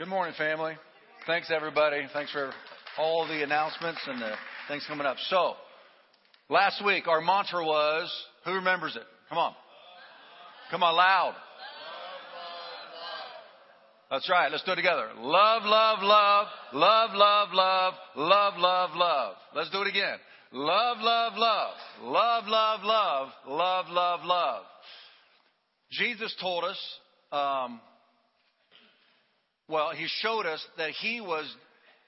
Good morning, family. Thanks, everybody. Thanks for all the announcements and the things coming up. So, last week our mantra was, who remembers it? Come on. Come on, loud. That's right. Let's do it together. Love, love, love, love, love, love, love, love, love. Let's do it again. Love, love, love, love, love, love, love, love, love. Jesus told us, um, well, he showed us that he was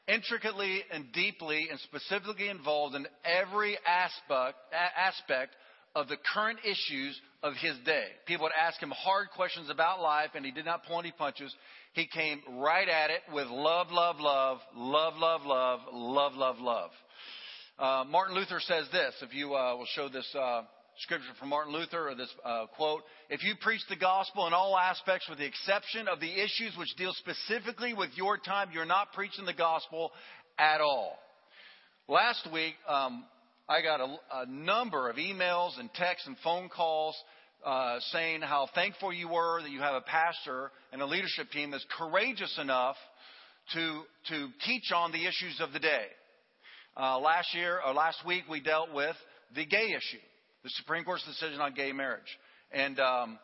intricately and deeply and specifically involved in every aspect, aspect of the current issues of his day. People would ask him hard questions about life, and he did not pull any punches. He came right at it with love, love, love, love, love, love, love, love, love. Uh, Martin Luther says this. If you uh, will show this uh, scripture from Martin Luther or this uh, quote, if you preach the gospel in all aspects with the exception of the issues which deal specifically with your time, you're not preaching the gospel at all. Last week, um, I got a, a, number of emails and texts and phone calls uh, saying how thankful you were that you have a pastor and a leadership team that's courageous enough to to teach on the issues of the day. Uh, last year or last week, we dealt with the gay issue the Supreme Court's decision on gay marriage. And um,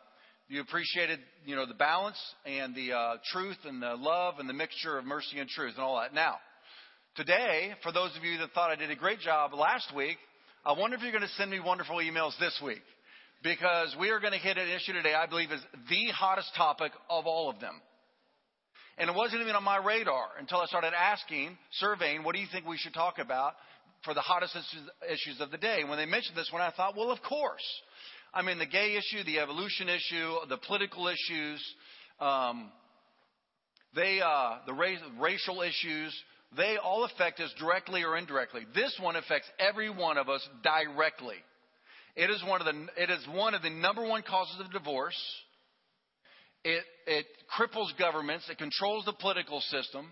you appreciated, you know, the balance and the uh, truth and the love and the mixture of mercy and truth and all that. Now, today, for those of you that thought I did a great job last week, I wonder if you're going to send me wonderful emails this week. Because we are going to hit an issue today I believe is the hottest topic of all of them. And it wasn't even on my radar until I started asking, surveying, what do you think we should talk about? For the hottest issues of the day. When they mentioned this one, I thought, well, of course. I mean, the gay issue, the evolution issue, the political issues, um, they, uh, the ra- racial issues, they all affect us directly or indirectly. This one affects every one of us directly. It is one of the, it is one of the number one causes of divorce. It, it cripples governments. It controls the political system.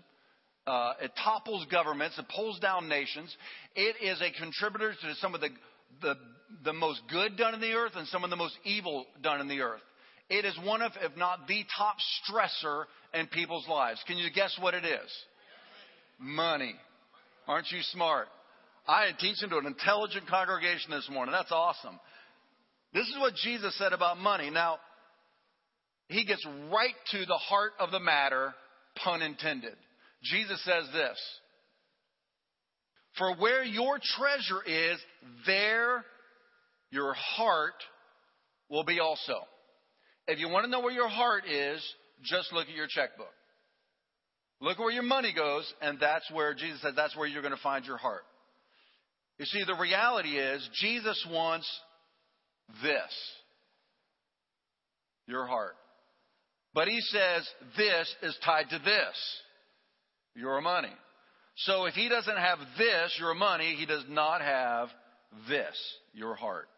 Uh, it topples governments. It pulls down nations. It is a contributor to some of the, the, the most good done in the earth and some of the most evil done in the earth. It is one of, if not the top stressor in people's lives. Can you guess what it is? Money. Aren't you smart? I am teaching to an intelligent congregation this morning. That's awesome. This is what Jesus said about money. Now, he gets right to the heart of the matter, pun intended. Jesus says this For where your treasure is, there your heart will be also. If you want to know where your heart is, just look at your checkbook. Look where your money goes, and that's where Jesus said that's where you're going to find your heart. You see, the reality is Jesus wants this your heart. But he says this is tied to this your money. So if he doesn't have this, your money, he does not have this, your heart.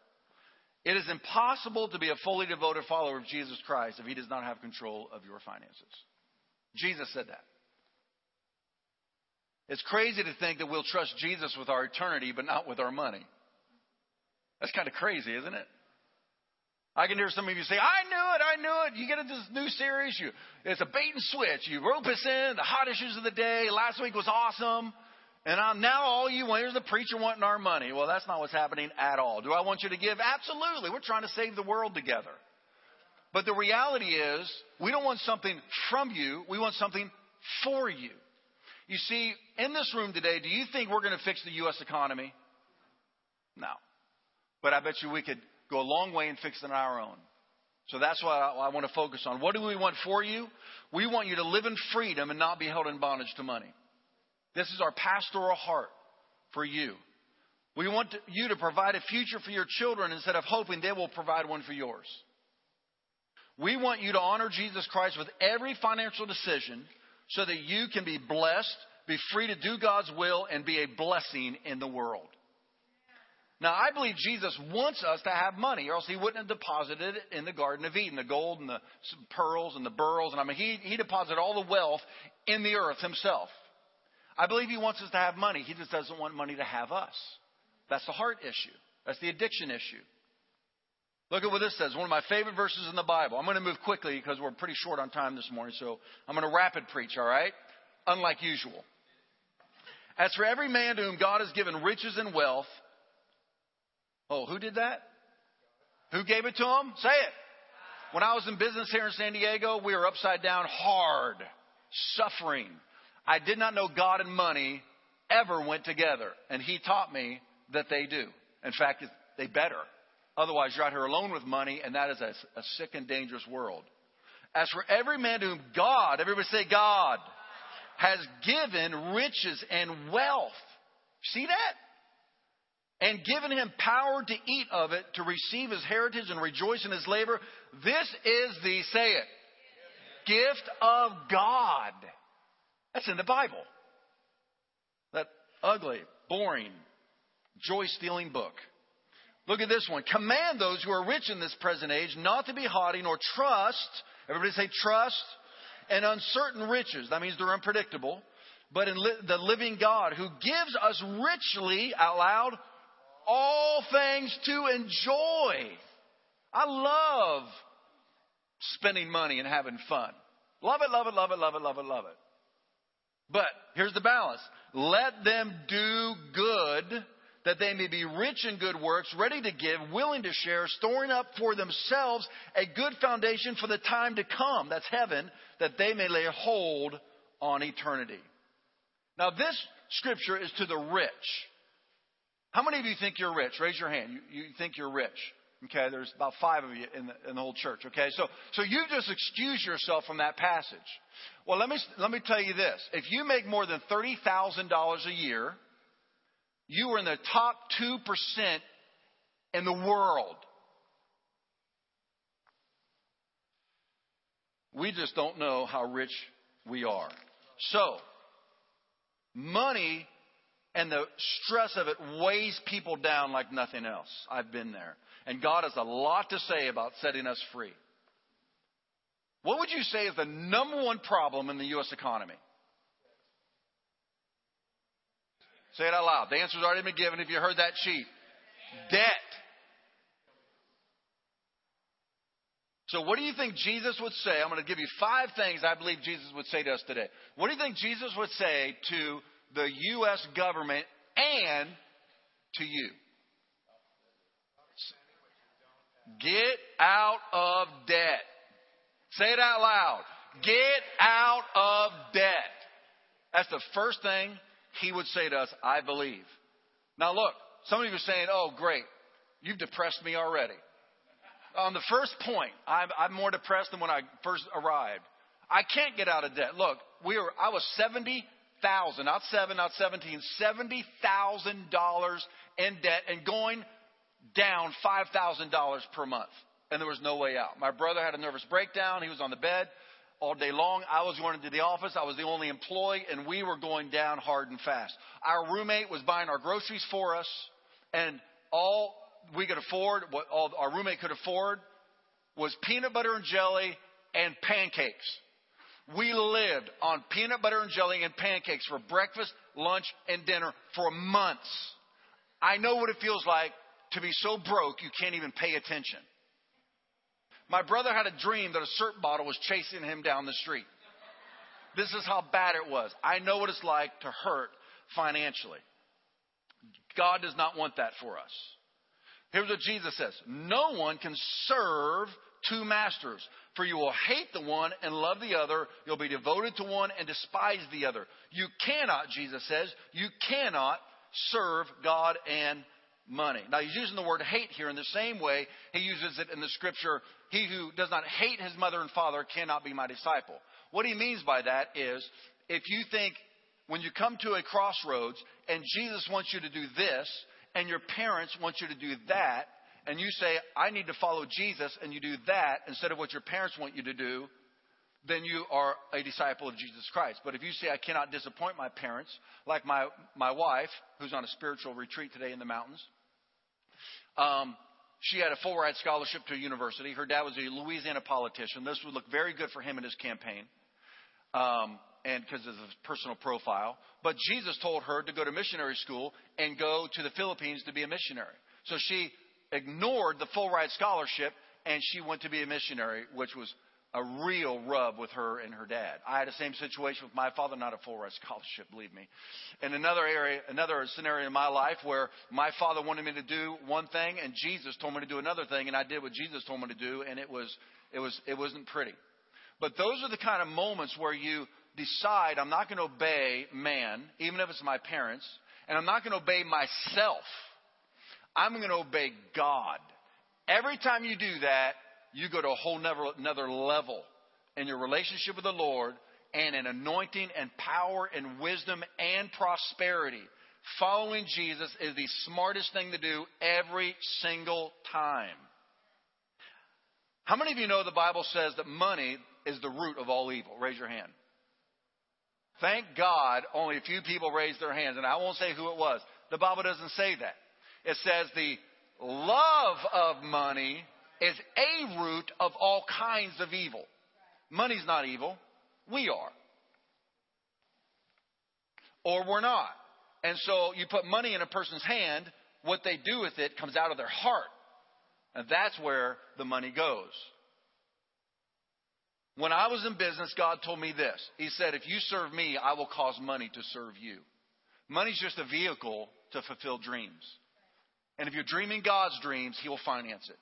It is impossible to be a fully devoted follower of Jesus Christ if he does not have control of your finances. Jesus said that. It's crazy to think that we'll trust Jesus with our eternity, but not with our money. That's kind of crazy, isn't it? I can hear some of you say, I knew it, I knew it. You get into this new series, you, it's a bait and switch. You rope us in, the hot issues of the day. Last week was awesome. And I'm, now all you want, is the preacher wanting our money. Well, that's not what's happening at all. Do I want you to give? Absolutely. We're trying to save the world together. But the reality is, we don't want something from you. We want something for you. You see, in this room today, do you think we're going to fix the U.S. economy? No. But I bet you we could go a long way in fixing our own. So that's what I, I want to focus on. What do we want for you? We want you to live in freedom and not be held in bondage to money. This is our pastoral heart for you. We want to, you to provide a future for your children instead of hoping they will provide one for yours. We want you to honor Jesus Christ with every financial decision so that you can be blessed, be free to do God's will, and be a blessing in the world. Now, I believe Jesus wants us to have money, or else he wouldn't have deposited it in the Garden of Eden, the gold and the pearls and the beryls. And I mean, he, he deposited all the wealth in the earth himself. I believe he wants us to have money. He just doesn't want money to have us. That's the heart issue. That's the addiction issue. Look at what this says. One of my favorite verses in the Bible. I'm going to move quickly because we're pretty short on time this morning, so I'm going to rapid preach, all right? Unlike usual. As for every man to whom God has given riches and wealth, oh, who did that? Who gave it to him? Say it. When I was in business here in San Diego, we were upside down hard, suffering. I did not know God and money ever went together. And he taught me that they do. In fact, they better. Otherwise, you're out here alone with money, and that is a, a sick and dangerous world. As for every man to whom God, everybody say God, has given riches and wealth. See that? And given him power to eat of it, to receive his heritage and rejoice in his labor. This is the, say it, gift of God. That's in the Bible. That ugly, boring, joy stealing book. Look at this one. Command those who are rich in this present age not to be haughty nor trust. Everybody say trust and uncertain riches. That means they're unpredictable. But in li- the living God who gives us richly out loud all things to enjoy. I love spending money and having fun. Love it, love it, love it, love it, love it, love it. But here's the balance. Let them do good that they may be rich in good works, ready to give, willing to share, storing up for themselves a good foundation for the time to come. That's heaven, that they may lay hold on eternity. Now, this scripture is to the rich. How many of you think you're rich? Raise your hand. You, you think you're rich. Okay, there's about five of you in the, in the whole church. Okay, so so you just excuse yourself from that passage. Well, let me let me tell you this: if you make more than thirty thousand dollars a year, you are in the top two percent in the world. We just don't know how rich we are. So, money and the stress of it weighs people down like nothing else. I've been there. And God has a lot to say about setting us free. What would you say is the number one problem in the U.S. economy? Say it out loud. The answer's already been given if you heard that sheet. Debt. So, what do you think Jesus would say? I'm going to give you five things I believe Jesus would say to us today. What do you think Jesus would say to the U.S. government and to you? Get out of debt. Say it out loud. Get out of debt. That's the first thing he would say to us, I believe. Now look, some of you are saying, oh great, you've depressed me already. On the first point, I'm, I'm more depressed than when I first arrived. I can't get out of debt. Look, we were, I was 70,000, not seven, not 17, $70,000 in debt and going down $5,000 per month. And there was no way out. My brother had a nervous breakdown. He was on the bed all day long. I was going into the office. I was the only employee, and we were going down hard and fast. Our roommate was buying our groceries for us, and all we could afford, what all our roommate could afford, was peanut butter and jelly and pancakes. We lived on peanut butter and jelly and pancakes for breakfast, lunch, and dinner for months. I know what it feels like to be so broke you can't even pay attention. My brother had a dream that a syrup bottle was chasing him down the street. This is how bad it was. I know what it's like to hurt financially. God does not want that for us. Here's what Jesus says No one can serve two masters, for you will hate the one and love the other. You'll be devoted to one and despise the other. You cannot, Jesus says, you cannot serve God and money. Now, he's using the word hate here in the same way he uses it in the scripture He who does not hate his mother and father cannot be my disciple. What he means by that is if you think when you come to a crossroads and Jesus wants you to do this, and your parents want you to do that, and you say, I need to follow Jesus, and you do that instead of what your parents want you to do, then you are a disciple of Jesus Christ. But if you say, I cannot disappoint my parents, like my, my wife, who's on a spiritual retreat today in the mountains, um, she had a full ride scholarship to a university. Her dad was a Louisiana politician. This would look very good for him in his campaign, um, and because of his personal profile. But Jesus told her to go to missionary school and go to the Philippines to be a missionary. So she ignored the full ride scholarship and she went to be a missionary, which was a real rub with her and her dad. I had the same situation with my father, not a full ride scholarship, believe me. And another area, another scenario in my life where my father wanted me to do one thing and Jesus told me to do another thing and I did what Jesus told me to do and it was, it was, it wasn't pretty. But those are the kind of moments where you decide I'm not going to obey man, even if it's my parents, and I'm not going to obey myself. I'm going to obey God. Every time you do that, you go to a whole another level in your relationship with the Lord and in anointing and power and wisdom and prosperity. Following Jesus is the smartest thing to do every single time. How many of you know the Bible says that money is the root of all evil? Raise your hand. Thank God only a few people raised their hands, and I won't say who it was. The Bible doesn't say that. It says the love of money is a root of all kinds of evil. Money's not evil. We are. Or we're not. And so you put money in a person's hand, what they do with it comes out of their heart. And that's where the money goes. When I was in business, God told me this. He said, if you serve me, I will cause money to serve you. Money's just a vehicle to fulfill dreams. And if you're dreaming God's dreams, He will finance it.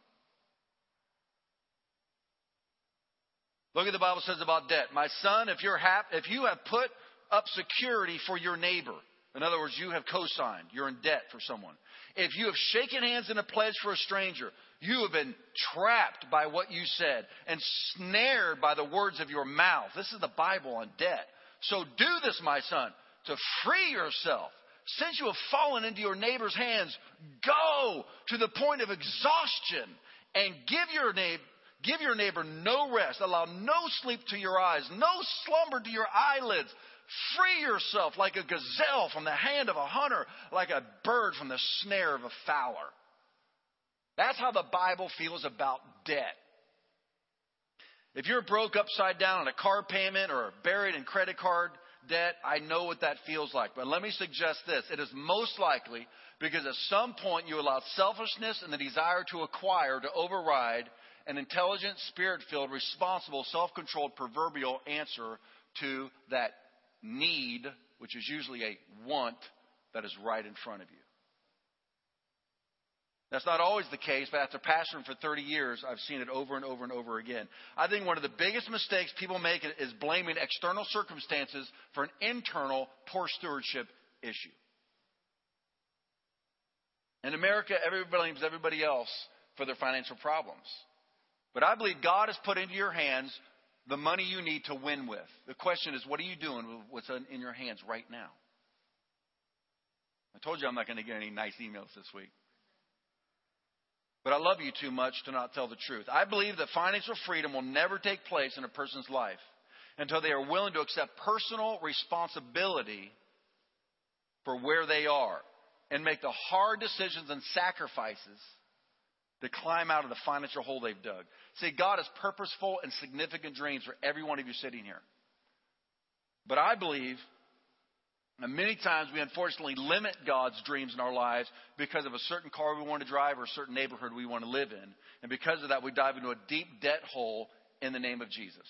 Look at the Bible says about debt. My son, if you're hap- if you have put up security for your neighbor, in other words, you have co-signed, you're in debt for someone. If you have shaken hands in a pledge for a stranger, you have been trapped by what you said and snared by the words of your mouth. This is the Bible on debt. So do this, my son, to free yourself. Since you have fallen into your neighbor's hands, go to the point of exhaustion and give your neighbor Give your neighbor no rest. Allow no sleep to your eyes, no slumber to your eyelids. Free yourself like a gazelle from the hand of a hunter, like a bird from the snare of a fowler. That's how the Bible feels about debt. If you're broke upside down on a car payment or buried in credit card debt, I know what that feels like. But let me suggest this. It is most likely because at some point you allowed selfishness and the desire to acquire to override an intelligent, spirit filled, responsible, self controlled, proverbial answer to that need, which is usually a want that is right in front of you. That's not always the case, but after pastoring for 30 years, I've seen it over and over and over again. I think one of the biggest mistakes people make is blaming external circumstances for an internal poor stewardship issue. In America, everybody blames everybody else for their financial problems. But I believe God has put into your hands the money you need to win with. The question is, what are you doing with what's in your hands right now? I told you I'm not going to get any nice emails this week. But I love you too much to not tell the truth. I believe that financial freedom will never take place in a person's life until they are willing to accept personal responsibility for where they are and make the hard decisions and sacrifices to climb out of the financial hole they've dug. See, God has purposeful and significant dreams for every one of you sitting here. But I believe many times we unfortunately limit God's dreams in our lives because of a certain car we want to drive or a certain neighborhood we want to live in. And because of that, we dive into a deep debt hole in the name of Jesus.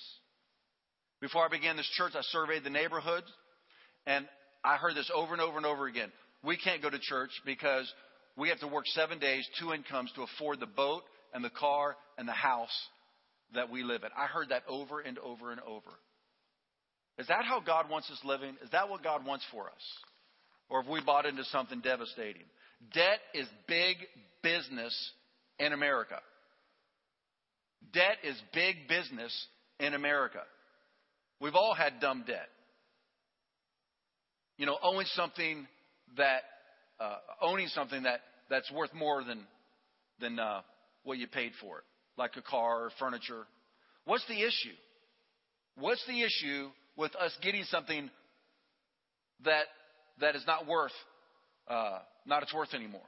Before I began this church, I surveyed the neighborhoods, and I heard this over and over and over again. We can't go to church because we have to work seven days, two incomes to afford the boat and the car and the house that we live in. I heard that over and over and over. Is that how God wants us living? Is that what God wants for us? Or have we bought into something devastating? Debt is big business in America. Debt is big business in America. We've all had dumb debt. You know, owing something that uh, owning something that, that's worth more than, than uh, what you paid for it, like a car or furniture. What's the issue? What's the issue with us getting something that, that is not worth, uh, not its worth anymore?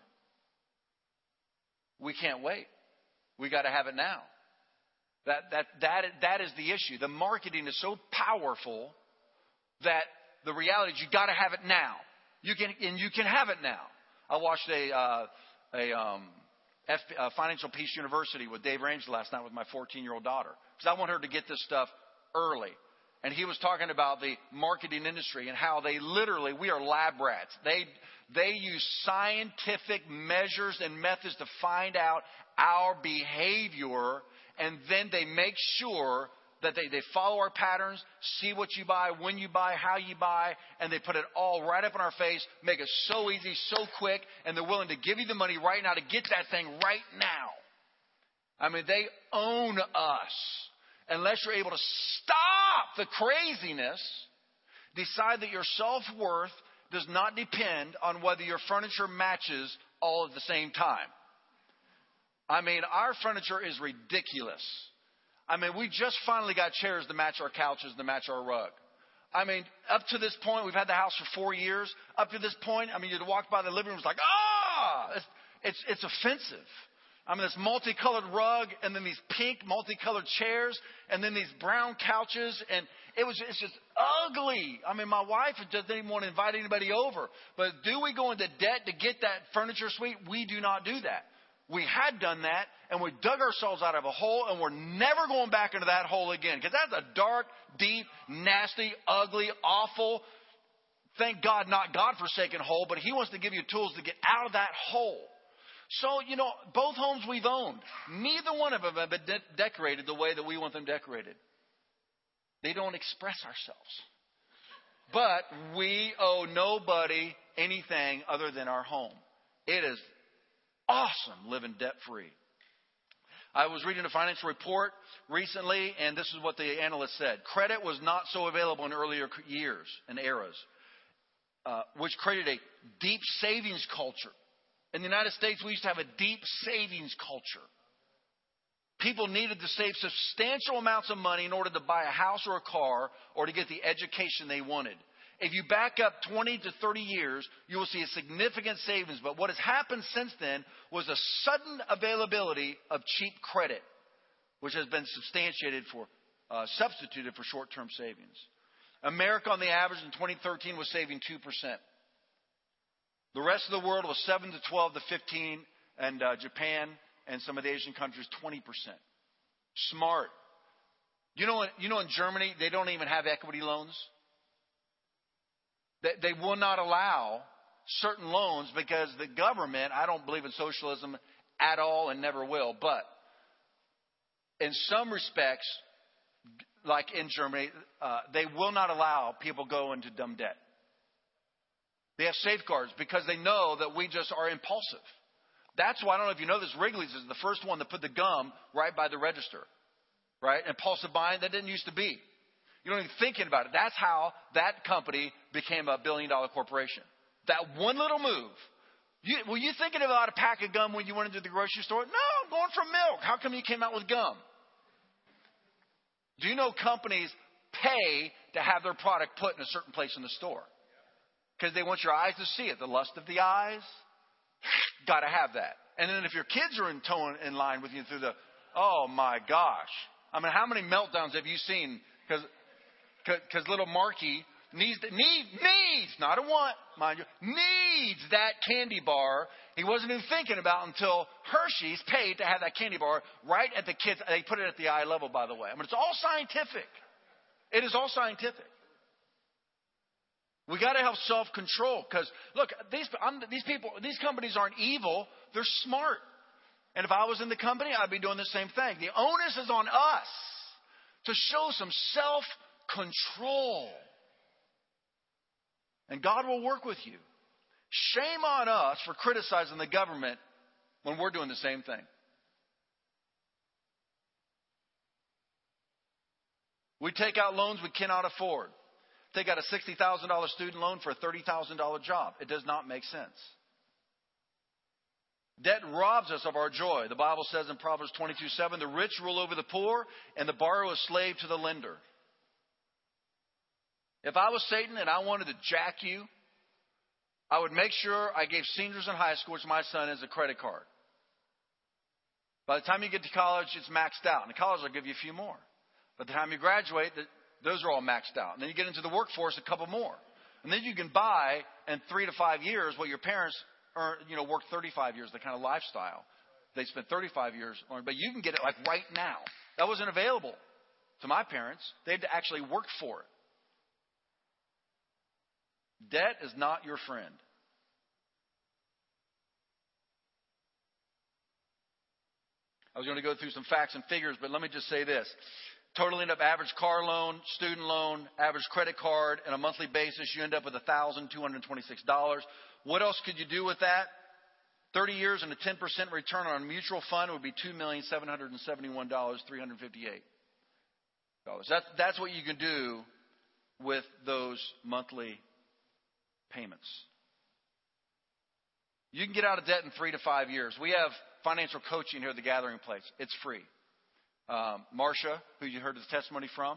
We can't wait. We got to have it now. That, that, that, that is the issue. The marketing is so powerful that the reality is you got to have it now. You can, and you can have it now. I watched a, uh, a um, F, uh, Financial Peace University with Dave Ramsey last night with my 14 year old daughter because I want her to get this stuff early. And he was talking about the marketing industry and how they literally, we are lab rats. They, they use scientific measures and methods to find out our behavior and then they make sure that they, they follow our patterns, see what you buy, when you buy, how you buy, and they put it all right up in our face, make it so easy, so quick, and they're willing to give you the money right now to get that thing right now. I mean, they own us. Unless you're able to stop the craziness, decide that your self worth does not depend on whether your furniture matches all at the same time. I mean, our furniture is ridiculous. I mean, we just finally got chairs to match our couches, to match our rug. I mean, up to this point, we've had the house for four years. Up to this point, I mean, you'd walk by the living room, it's like, ah! It's, it's, it's offensive. I mean, this multicolored rug, and then these pink multicolored chairs, and then these brown couches, and it was it's just ugly. I mean, my wife didn't even want to invite anybody over. But do we go into debt to get that furniture suite? We do not do that. We had done that, and we dug ourselves out of a hole, and we're never going back into that hole again. Because that's a dark, deep, nasty, ugly, awful, thank God, not God forsaken hole, but He wants to give you tools to get out of that hole. So, you know, both homes we've owned, neither one of them have been de- decorated the way that we want them decorated. They don't express ourselves. But we owe nobody anything other than our home. It is awesome living debt free. I was reading a financial report recently, and this is what the analyst said. Credit was not so available in earlier years and eras, uh, which created a deep savings culture. In the United States, we used to have a deep savings culture. People needed to save substantial amounts of money in order to buy a house or a car or to get the education they wanted. If you back up 20 to 30 years, you will see a significant savings. But what has happened since then was a sudden availability of cheap credit, which has been substantiated for, uh, substituted for short term savings. America, on the average, in 2013 was saving 2%. The rest of the world was 7 to 12 to 15, and uh, Japan and some of the Asian countries, 20%. Smart. You know, you know, in Germany, they don't even have equity loans. They, they will not allow certain loans because the government, I don't believe in socialism at all and never will, but in some respects, like in Germany, uh, they will not allow people go into dumb debt. They have safeguards because they know that we just are impulsive. That's why I don't know if you know this. Wrigley's is the first one to put the gum right by the register, right? Impulsive buying that didn't used to be. You don't even thinking about it. That's how that company became a billion dollar corporation. That one little move. You, were you thinking about a pack of gum when you went into the grocery store? No, I'm going for milk. How come you came out with gum? Do you know companies pay to have their product put in a certain place in the store? Because they want your eyes to see it. The lust of the eyes, got to have that. And then if your kids are in tone in line with you through the, oh my gosh. I mean, how many meltdowns have you seen? Because because little Marky needs, need, needs, not a want, mind you, needs that candy bar. He wasn't even thinking about until Hershey's paid to have that candy bar right at the kids. They put it at the eye level, by the way. I mean, it's all scientific. It is all scientific. We got to have self control because look, these I'm, these people, these companies aren't evil. They're smart. And if I was in the company, I'd be doing the same thing. The onus is on us to show some self control. And God will work with you. Shame on us for criticizing the government when we're doing the same thing. We take out loans we cannot afford. Take out a $60,000 student loan for a $30,000 job. It does not make sense. Debt robs us of our joy. The Bible says in Proverbs 22 7, the rich rule over the poor, and the borrower is slave to the lender. If I was Satan and I wanted to jack you, I would make sure I gave seniors in high school, which my son is, a credit card. By the time you get to college, it's maxed out. And in college, they'll give you a few more. By the time you graduate, those are all maxed out. And then you get into the workforce, a couple more. And then you can buy in three to five years what your parents earn, you know, worked 35 years, the kind of lifestyle. they spent 35 years on but you can get it like right now. That wasn't available to my parents. They had to actually work for it. Debt is not your friend. I was going to go through some facts and figures, but let me just say this. Totaling up average car loan, student loan, average credit card, and a monthly basis, you end up with $1,226. What else could you do with that? 30 years and a 10% return on a mutual fund would be $2,771,358. That, that's what you can do with those monthly payments. You can get out of debt in three to five years. We have financial coaching here at the Gathering Place. It's free. Um, Marcia, who you heard the testimony from,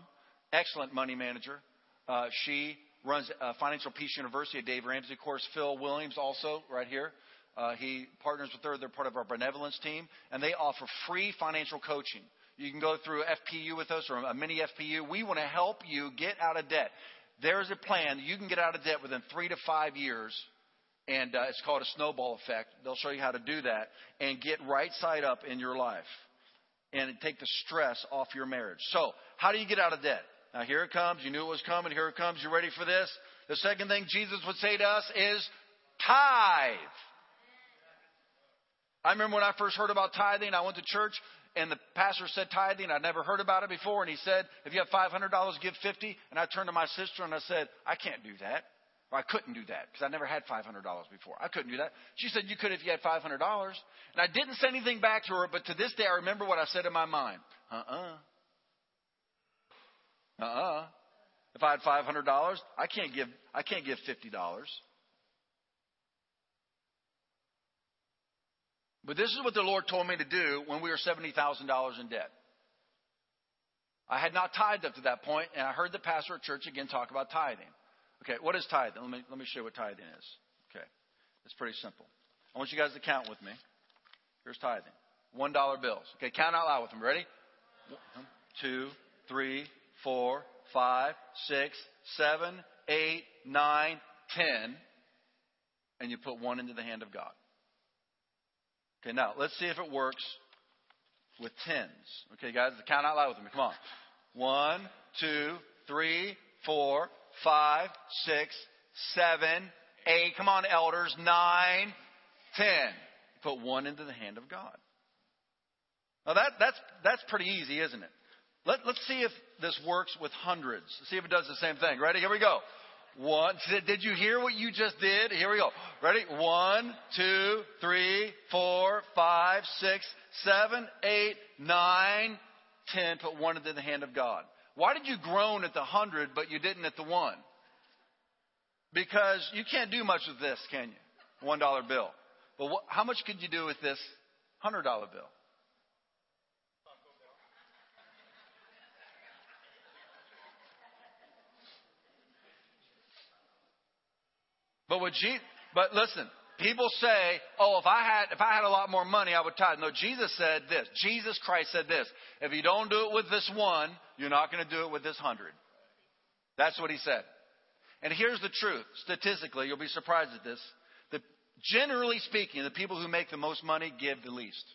excellent money manager. Uh, she runs uh, Financial Peace University at Dave Ramsey. Of course, Phil Williams also right here. Uh, he partners with her. They're part of our benevolence team, and they offer free financial coaching. You can go through FPU with us or a mini FPU. We want to help you get out of debt. There is a plan. You can get out of debt within three to five years, and uh, it's called a snowball effect. They'll show you how to do that and get right side up in your life and take the stress off your marriage. So, how do you get out of debt? Now, here it comes. You knew it was coming. Here it comes. You ready for this? The second thing Jesus would say to us is tithe. I remember when I first heard about tithing, I went to church and the pastor said tithing. I'd never heard about it before. And he said, if you have $500, give 50. And I turned to my sister and I said, I can't do that. I couldn't do that because I never had $500 before. I couldn't do that. She said, you could if you had $500. And I didn't say anything back to her, but to this day I remember what I said in my mind. Uh-uh. Uh-uh. If I had $500, I can't give, I can't give $50. But this is what the Lord told me to do when we were $70,000 in debt. I had not tithed up to that point, and I heard the pastor at church again talk about tithing. Okay, what is tithing? Let me, let me show you what tithing is. Okay, it's pretty simple. I want you guys to count with me. Here's tithing $1 bills. Okay, count out loud with me. Ready? One, two, three, four, five, six, seven, eight, nine, ten. And you put one into the hand of God. Okay, now let's see if it works with tens. Okay, guys, count out loud with me. Come on. One, two, three, four, five, six, seven, eight. Come on, elders. Nine, ten. Put one into the hand of God. Now that, that's, that's pretty easy, isn't it? Let, let's see if this works with hundreds. See if it does the same thing. Ready? Here we go. One. Did you hear what you just did? Here we go. Ready? One, two, three, four, five, six, seven, eight, nine, ten. Put one into the hand of God. Why did you groan at the hundred, but you didn't at the one? Because you can't do much with this, can you? One dollar bill. But what, how much could you do with this hundred dollar bill? But what but listen, people say, "Oh, if I had if I had a lot more money, I would tithe." No, Jesus said this. Jesus Christ said this. If you don't do it with this one, you're not going to do it with this hundred. That's what he said. And here's the truth. Statistically, you'll be surprised at this. The, generally speaking, the people who make the most money give the least.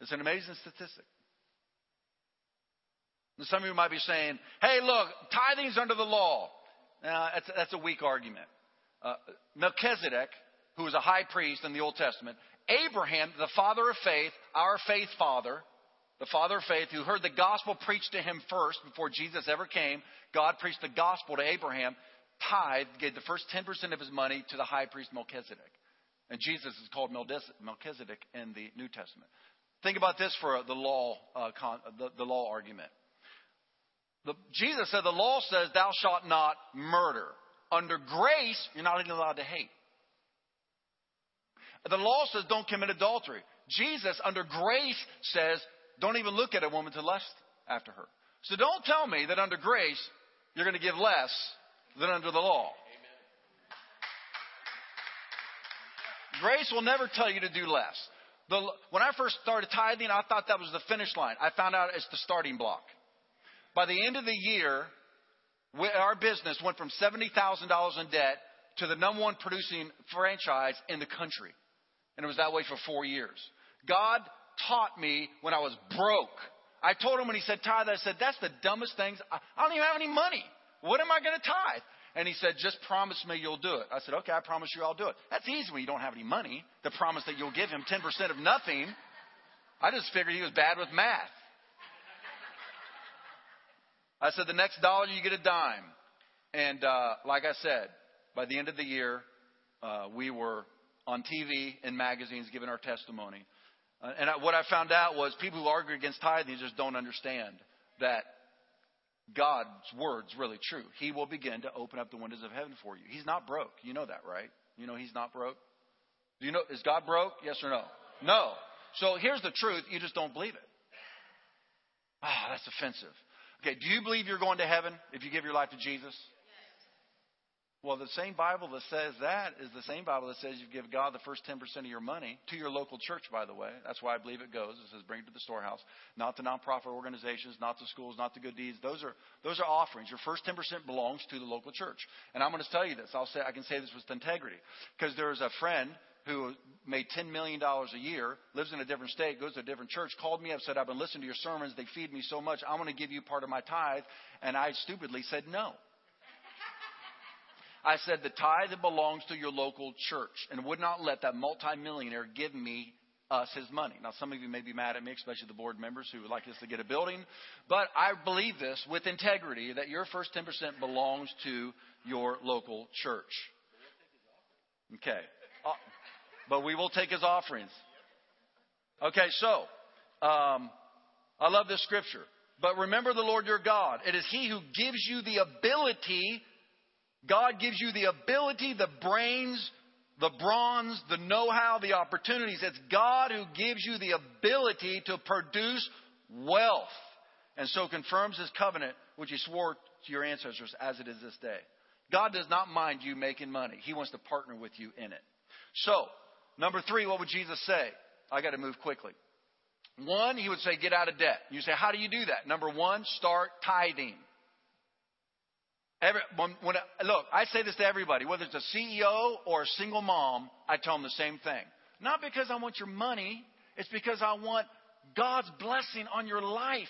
It's an amazing statistic. And some of you might be saying, hey, look, tithing's under the law. Now, that's, that's a weak argument. Uh, Melchizedek, who was a high priest in the Old Testament, Abraham, the father of faith, our faith father, the father of faith, who heard the gospel preached to him first before Jesus ever came, God preached the gospel to Abraham, tithed, gave the first 10% of his money to the high priest Melchizedek. And Jesus is called Melchizedek in the New Testament. Think about this for the law, uh, con, the, the law argument. The, Jesus said the law says, Thou shalt not murder. Under grace, you're not even allowed to hate. The law says, Don't commit adultery. Jesus, under grace, says, Don't even look at a woman to lust after her. So don't tell me that under grace, you're going to give less than under the law. Grace will never tell you to do less. The, when I first started tithing, I thought that was the finish line. I found out it's the starting block. By the end of the year, our business went from $70,000 in debt to the number one producing franchise in the country. And it was that way for four years. God taught me when I was broke. I told him when he said tithe, I said, that's the dumbest things. I don't even have any money. What am I going to tithe? And he said, just promise me you'll do it. I said, okay, I promise you I'll do it. That's easy when you don't have any money The promise that you'll give him 10% of nothing. I just figured he was bad with math. I said, the next dollar you get a dime. And uh, like I said, by the end of the year, uh, we were on TV and magazines giving our testimony. Uh, and I, what I found out was people who argue against tithing just don't understand that God's word's really true. He will begin to open up the windows of heaven for you. He's not broke. You know that, right? You know he's not broke. Do you know is God broke? Yes or no? No. So here's the truth. You just don't believe it. Ah, oh, that's offensive. Okay, do you believe you're going to heaven if you give your life to Jesus? Well, the same Bible that says that is the same Bible that says you give God the first 10% of your money to your local church, by the way. That's why I believe it goes. It says bring it to the storehouse, not the nonprofit organizations, not to schools, not to good deeds. Those are, those are offerings. Your first 10% belongs to the local church. And I'm going to tell you this. I'll say, I can say this with integrity. Because there's a friend who made $10 million a year, lives in a different state, goes to a different church, called me up, said, I've been listening to your sermons. They feed me so much. I want to give you part of my tithe. And I stupidly said no. I said, the tithe that belongs to your local church and would not let that multimillionaire give me us his money. Now, some of you may be mad at me, especially the board members who would like us to get a building, but I believe this with integrity that your first 10% belongs to your local church. Okay. Uh, But we will take his offerings. Okay, so, um, I love this scripture. But remember the Lord your God. It is He who gives you the ability God gives you the ability, the brains, the bronze, the know how, the opportunities. It's God who gives you the ability to produce wealth. And so confirms his covenant, which he swore to your ancestors as it is this day. God does not mind you making money. He wants to partner with you in it. So, number three, what would Jesus say? I got to move quickly. One, he would say, get out of debt. You say, how do you do that? Number one, start tithing. Every, when, when, look, I say this to everybody, whether it's a CEO or a single mom, I tell them the same thing. Not because I want your money, it's because I want God's blessing on your life.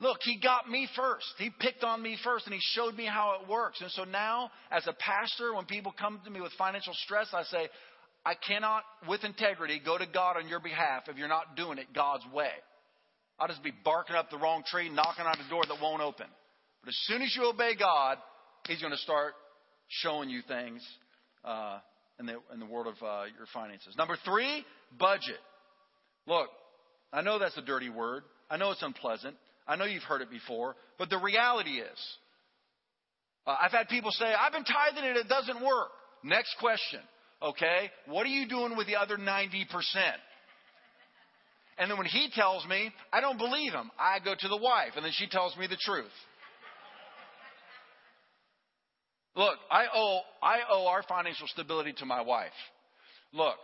Look, He got me first. He picked on me first and He showed me how it works. And so now, as a pastor, when people come to me with financial stress, I say, I cannot, with integrity, go to God on your behalf if you're not doing it God's way. I'll just be barking up the wrong tree, knocking on a door that won't open. But as soon as you obey God, He's going to start showing you things uh, in, the, in the world of uh, your finances. Number three, budget. Look, I know that's a dirty word. I know it's unpleasant. I know you've heard it before. But the reality is, uh, I've had people say, I've been tithing and it doesn't work. Next question. Okay, what are you doing with the other 90%? And then when he tells me, I don't believe him. I go to the wife, and then she tells me the truth. Look, I owe, I owe our financial stability to my wife. Look,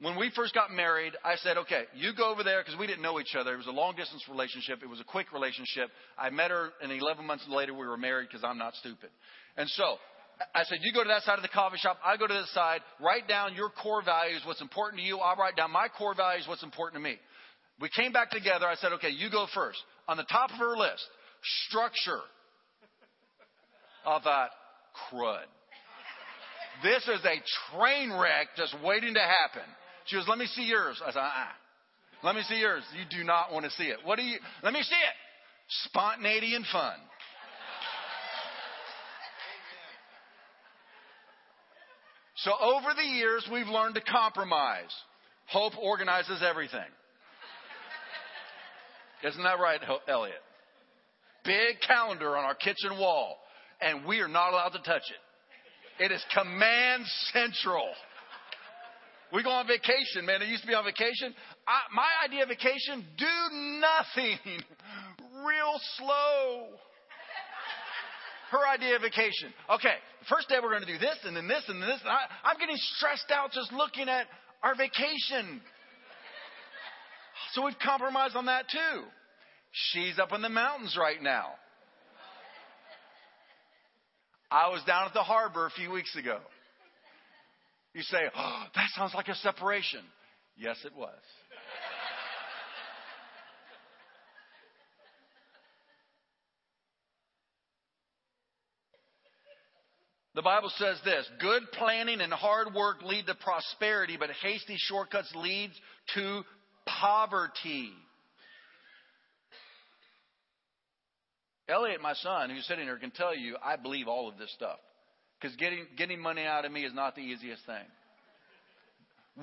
when we first got married, I said, okay, you go over there because we didn't know each other. It was a long distance relationship. It was a quick relationship. I met her, and 11 months later, we were married because I'm not stupid. And so, I said, you go to that side of the coffee shop. I go to this side. Write down your core values, what's important to you. I'll write down my core values, what's important to me. We came back together. I said, okay, you go first. On the top of her list, structure. I thought, crud. This is a train wreck just waiting to happen. She goes, let me see yours. I said, uh-uh. Let me see yours. You do not want to see it. What do you, let me see it. Spontaneity and fun. So over the years, we've learned to compromise. Hope organizes everything. Isn't that right, Elliot? Big calendar on our kitchen wall and we are not allowed to touch it. It is command central. We go on vacation, man. I used to be on vacation. I, my idea of vacation, do nothing. Real slow. Her idea of vacation. Okay, first day we're going to do this and then this and then this. And I, I'm getting stressed out just looking at our vacation. So we've compromised on that too. She's up in the mountains right now. I was down at the harbor a few weeks ago. You say, oh, that sounds like a separation. Yes, it was. The Bible says this good planning and hard work lead to prosperity, but hasty shortcuts lead to poverty. Elliot, my son, who's sitting here, can tell you I believe all of this stuff. Because getting, getting money out of me is not the easiest thing.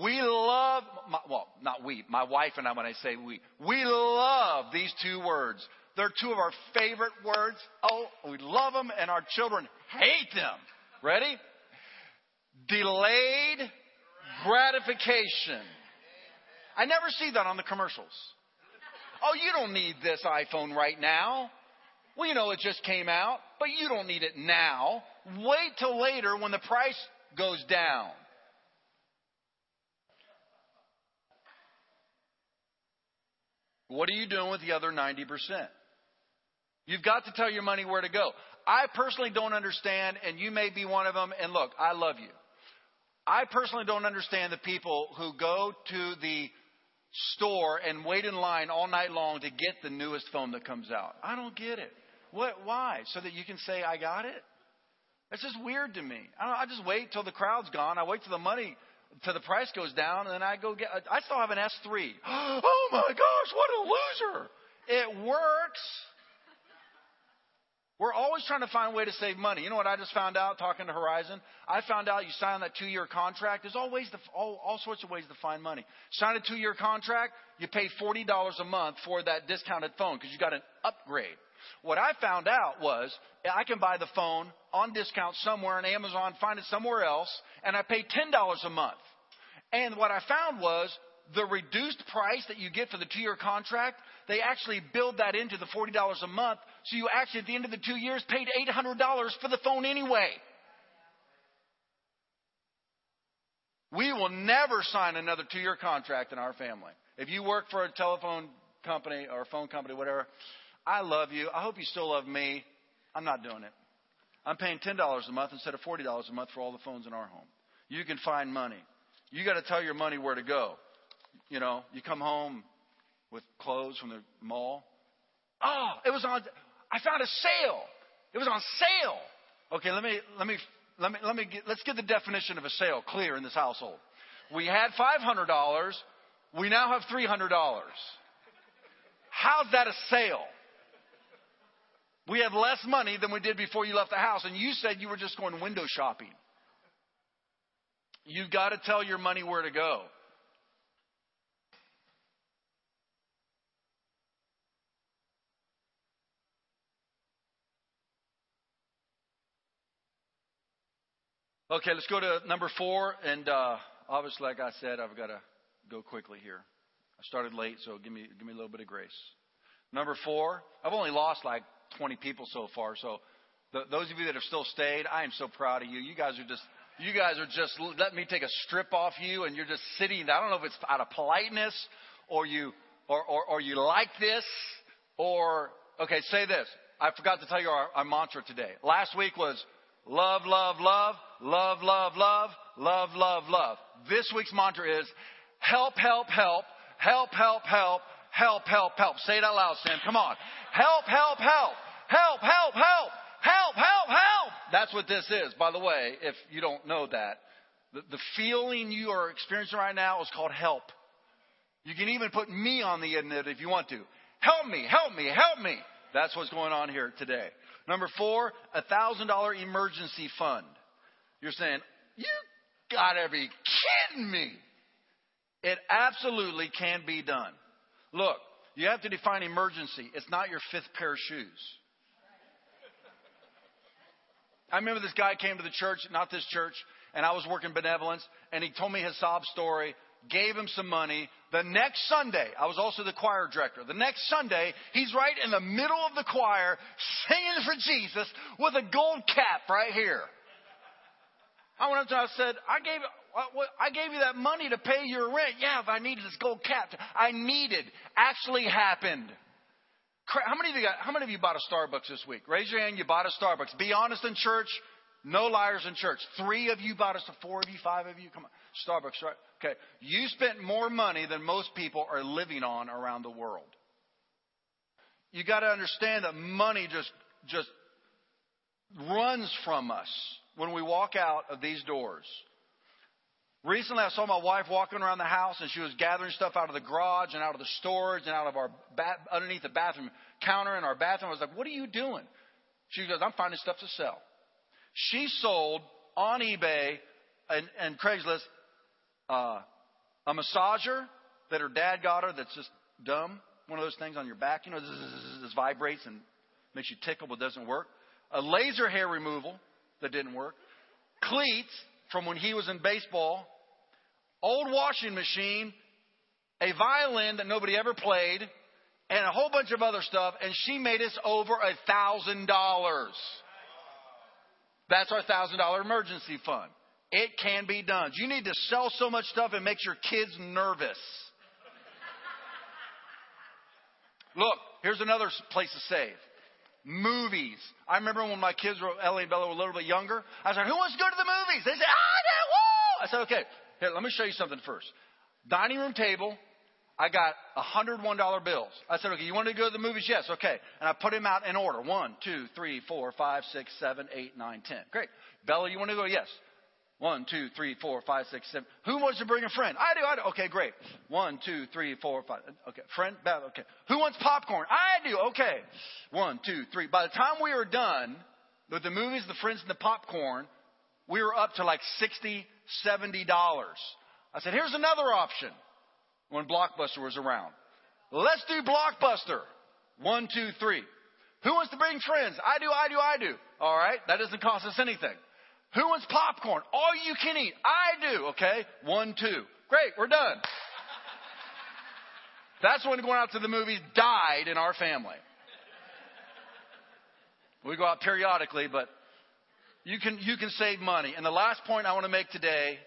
We love, my, well, not we, my wife and I, when I say we, we love these two words. They're two of our favorite words. Oh, we love them, and our children hate them. Ready? Delayed gratification. I never see that on the commercials. Oh, you don't need this iPhone right now. Well, you know, it just came out, but you don't need it now. Wait till later when the price goes down. What are you doing with the other 90%? You've got to tell your money where to go. I personally don't understand, and you may be one of them, and look, I love you. I personally don't understand the people who go to the store and wait in line all night long to get the newest phone that comes out. I don't get it. What? Why? So that you can say, I got it? That's just weird to me. I, I just wait till the crowd's gone. I wait till the money, till the price goes down, and then I go get. I still have an S3. Oh my gosh, what a loser! It works. We're always trying to find a way to save money. You know what I just found out talking to Verizon? I found out you sign that two year contract. There's all, ways to, all, all sorts of ways to find money. Sign a two year contract, you pay $40 a month for that discounted phone because you got an upgrade. What I found out was I can buy the phone on discount somewhere on Amazon, find it somewhere else, and I pay $10 a month. And what I found was the reduced price that you get for the two year contract, they actually build that into the $40 a month. So you actually, at the end of the two years, paid $800 for the phone anyway. We will never sign another two year contract in our family. If you work for a telephone company or a phone company, whatever, I love you. I hope you still love me. I'm not doing it. I'm paying $10 a month instead of $40 a month for all the phones in our home. You can find money. You got to tell your money where to go. You know, you come home with clothes from the mall. Oh, it was on. I found a sale. It was on sale. Okay, let me let me let me let me get, let's get the definition of a sale clear in this household. We had five hundred dollars. We now have three hundred dollars. How's that a sale? We have less money than we did before you left the house, and you said you were just going window shopping. You've got to tell your money where to go. Okay, let's go to number four. And uh, obviously, like I said, I've got to go quickly here. I started late, so give me give me a little bit of grace. Number four, I've only lost like 20 people so far. So the, those of you that have still stayed, I am so proud of you. You guys are just you guys are just letting me take a strip off you, and you're just sitting. I don't know if it's out of politeness or you or or, or you like this or okay. Say this. I forgot to tell you our, our mantra today. Last week was love, love, love, love, love, love, love, love, love. This week's mantra is help, help, help, help, help, help, help, help, help. Say it out loud, Sam. Come on. Help, help, help. Help, help, help. Help, help, help. That's what this is, by the way, if you don't know that. The, the feeling you are experiencing right now is called help. You can even put me on the end of it if you want to. Help me, help me, help me. That's what's going on here today. Number four, a thousand dollar emergency fund. You're saying, you gotta be kidding me. It absolutely can be done. Look, you have to define emergency. It's not your fifth pair of shoes. I remember this guy came to the church, not this church, and I was working benevolence, and he told me his sob story, gave him some money. The next Sunday, I was also the choir director. The next Sunday, he's right in the middle of the choir singing for Jesus with a gold cap right here. I went up to him, I said, I gave, uh, I gave you that money to pay your rent. Yeah, if I needed this gold cap, I needed actually happened. How many of you got, how many of you bought a Starbucks this week? Raise your hand. You bought a Starbucks. Be honest in church. No liars in church. Three of you bought us to four of you, five of you. Come on. Starbucks, right? Okay. You spent more money than most people are living on around the world. You got to understand that money just, just runs from us when we walk out of these doors. Recently, I saw my wife walking around the house, and she was gathering stuff out of the garage and out of the storage and out of our ba- underneath the bathroom counter in our bathroom. I was like, "What are you doing?" She goes, "I'm finding stuff to sell." She sold on eBay and, and Craigslist uh, a massager that her dad got her. That's just dumb. One of those things on your back, you know, this, this vibrates and makes you tickle but doesn't work. A laser hair removal that didn't work. Cleats from when he was in baseball old washing machine, a violin that nobody ever played, and a whole bunch of other stuff, and she made us over a thousand dollars. That's our thousand dollar emergency fund. It can be done. You need to sell so much stuff it makes your kids nervous. Look, here's another place to save. Movies. I remember when my kids were, Ellie and Bella were a little bit younger. I said, who wants to go to the movies? They said, ah, I do, woo! I said, okay, here, let me show you something first. Dining room table, I got $101 bills. I said, okay, you want to go to the movies? Yes, okay. And I put them out in order. One, two, three, four, five, six, seven, eight, nine, ten. Great. Bella, you want to go? Yes. One, two, three, four, five, six, seven. Who wants to bring a friend? I do, I do. Okay, great. One, two, three, four, five. Okay, friend, Bella, okay. Who wants popcorn? I do. Okay. One, two, three. By the time we were done with the movies, the friends, and the popcorn, we were up to like 60, $70. I said, here's another option when Blockbuster was around. Let's do Blockbuster. One, two, three. Who wants to bring friends? I do, I do, I do. All right. That doesn't cost us anything. Who wants popcorn? All you can eat. I do. Okay. One, two. Great. We're done. That's when going out to the movies died in our family. We go out periodically, but you can, you can save money. And the last point I want to make today,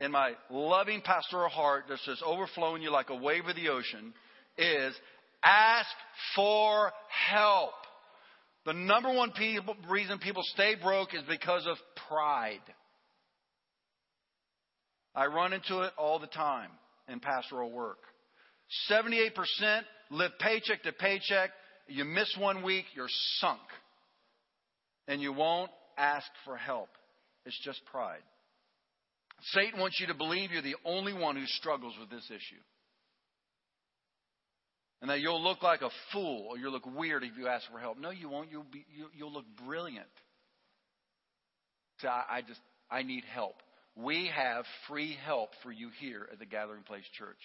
in my loving pastoral heart that's just overflowing you like a wave of the ocean, is ask for help. The number one people, reason people stay broke is because of pride. I run into it all the time in pastoral work. 78% live paycheck to paycheck. You miss one week, you're sunk. And you won't ask for help. It's just pride. Satan wants you to believe you're the only one who struggles with this issue. And that you'll look like a fool or you'll look weird if you ask for help. No, you won't. You'll, be, you, will look brilliant. So I, I just, I need help. We have free help for you here at the Gathering Place Church.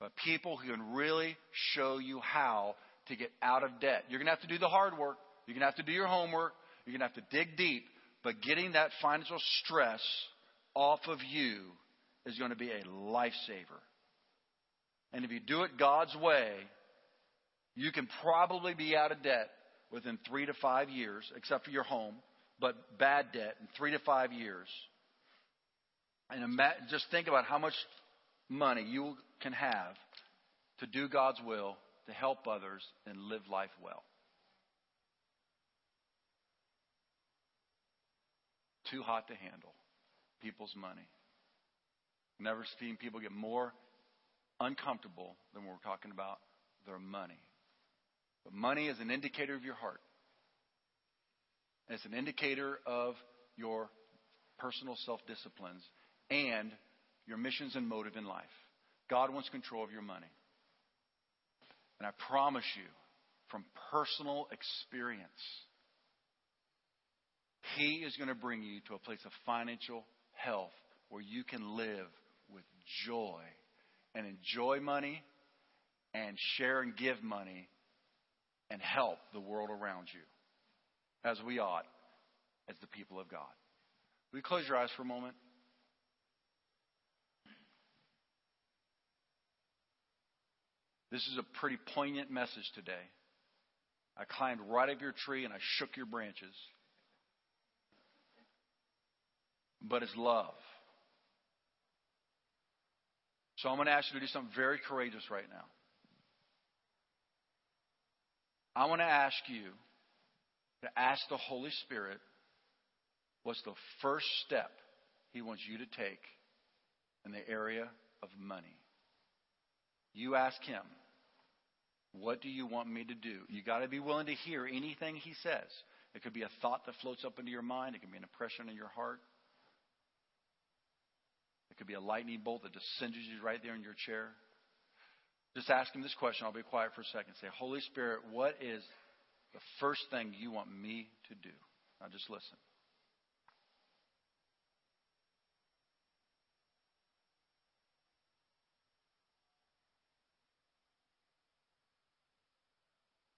But people who can really show you how to get out of debt. You're going to have to do the hard work. You're going to have to do your homework. You're going to have to dig deep, but getting that financial stress off of you is going to be a lifesaver. And if you do it God's way, you can probably be out of debt within three to five years, except for your home, but bad debt in three to five years. And imagine, just think about how much money you can have to do God's will, to help others, and live life well. too hot to handle people's money. Never seen people get more uncomfortable than when we're talking about their money. But money is an indicator of your heart. It's an indicator of your personal self disciplines and your missions and motive in life. God wants control of your money. And I promise you, from personal experience, he is going to bring you to a place of financial health where you can live with joy and enjoy money and share and give money and help the world around you as we ought as the people of God. Will you close your eyes for a moment? This is a pretty poignant message today. I climbed right up your tree and I shook your branches but it's love. So I'm going to ask you to do something very courageous right now. I want to ask you to ask the Holy Spirit What's the first step He wants you to take in the area of money? You ask Him, What do you want me to do? You got to be willing to hear anything He says. It could be a thought that floats up into your mind, it could be an impression in your heart. It could be a lightning bolt that just singes you right there in your chair. Just ask him this question. I'll be quiet for a second. Say, Holy Spirit, what is the first thing you want me to do? Now just listen.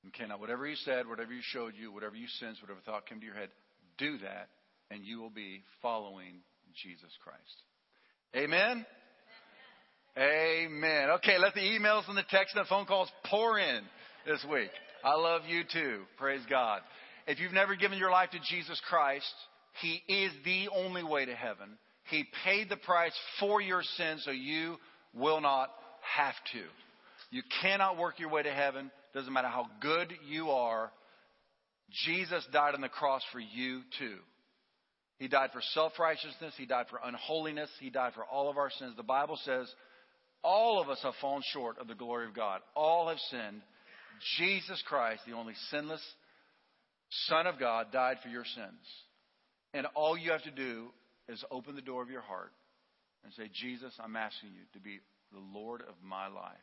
Okay, now whatever he said, whatever he showed you, whatever you sensed, whatever thought came to your head, do that, and you will be following Jesus Christ. Amen? Amen. Okay, let the emails and the texts and the phone calls pour in this week. I love you too. Praise God. If you've never given your life to Jesus Christ, He is the only way to heaven. He paid the price for your sins so you will not have to. You cannot work your way to heaven. Doesn't matter how good you are. Jesus died on the cross for you too. He died for self righteousness. He died for unholiness. He died for all of our sins. The Bible says all of us have fallen short of the glory of God. All have sinned. Jesus Christ, the only sinless Son of God, died for your sins. And all you have to do is open the door of your heart and say, Jesus, I'm asking you to be the Lord of my life.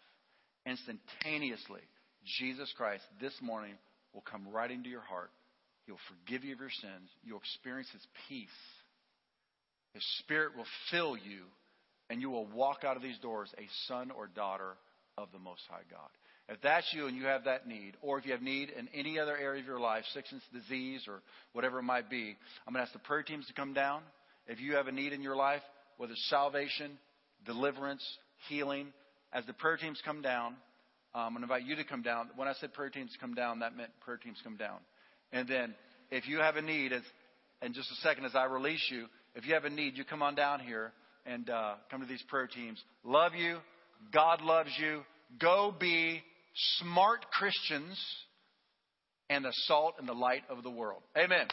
Instantaneously, Jesus Christ this morning will come right into your heart. He'll forgive you of your sins. You'll experience His peace. His Spirit will fill you, and you will walk out of these doors a son or daughter of the Most High God. If that's you and you have that need, or if you have need in any other area of your life, sickness, disease, or whatever it might be, I'm going to ask the prayer teams to come down. If you have a need in your life, whether it's salvation, deliverance, healing, as the prayer teams come down, um, I'm going to invite you to come down. When I said prayer teams come down, that meant prayer teams come down. And then if you have a need, as, in just a second as I release you, if you have a need, you come on down here and uh, come to these prayer teams. Love you. God loves you. Go be smart Christians and the salt and the light of the world. Amen.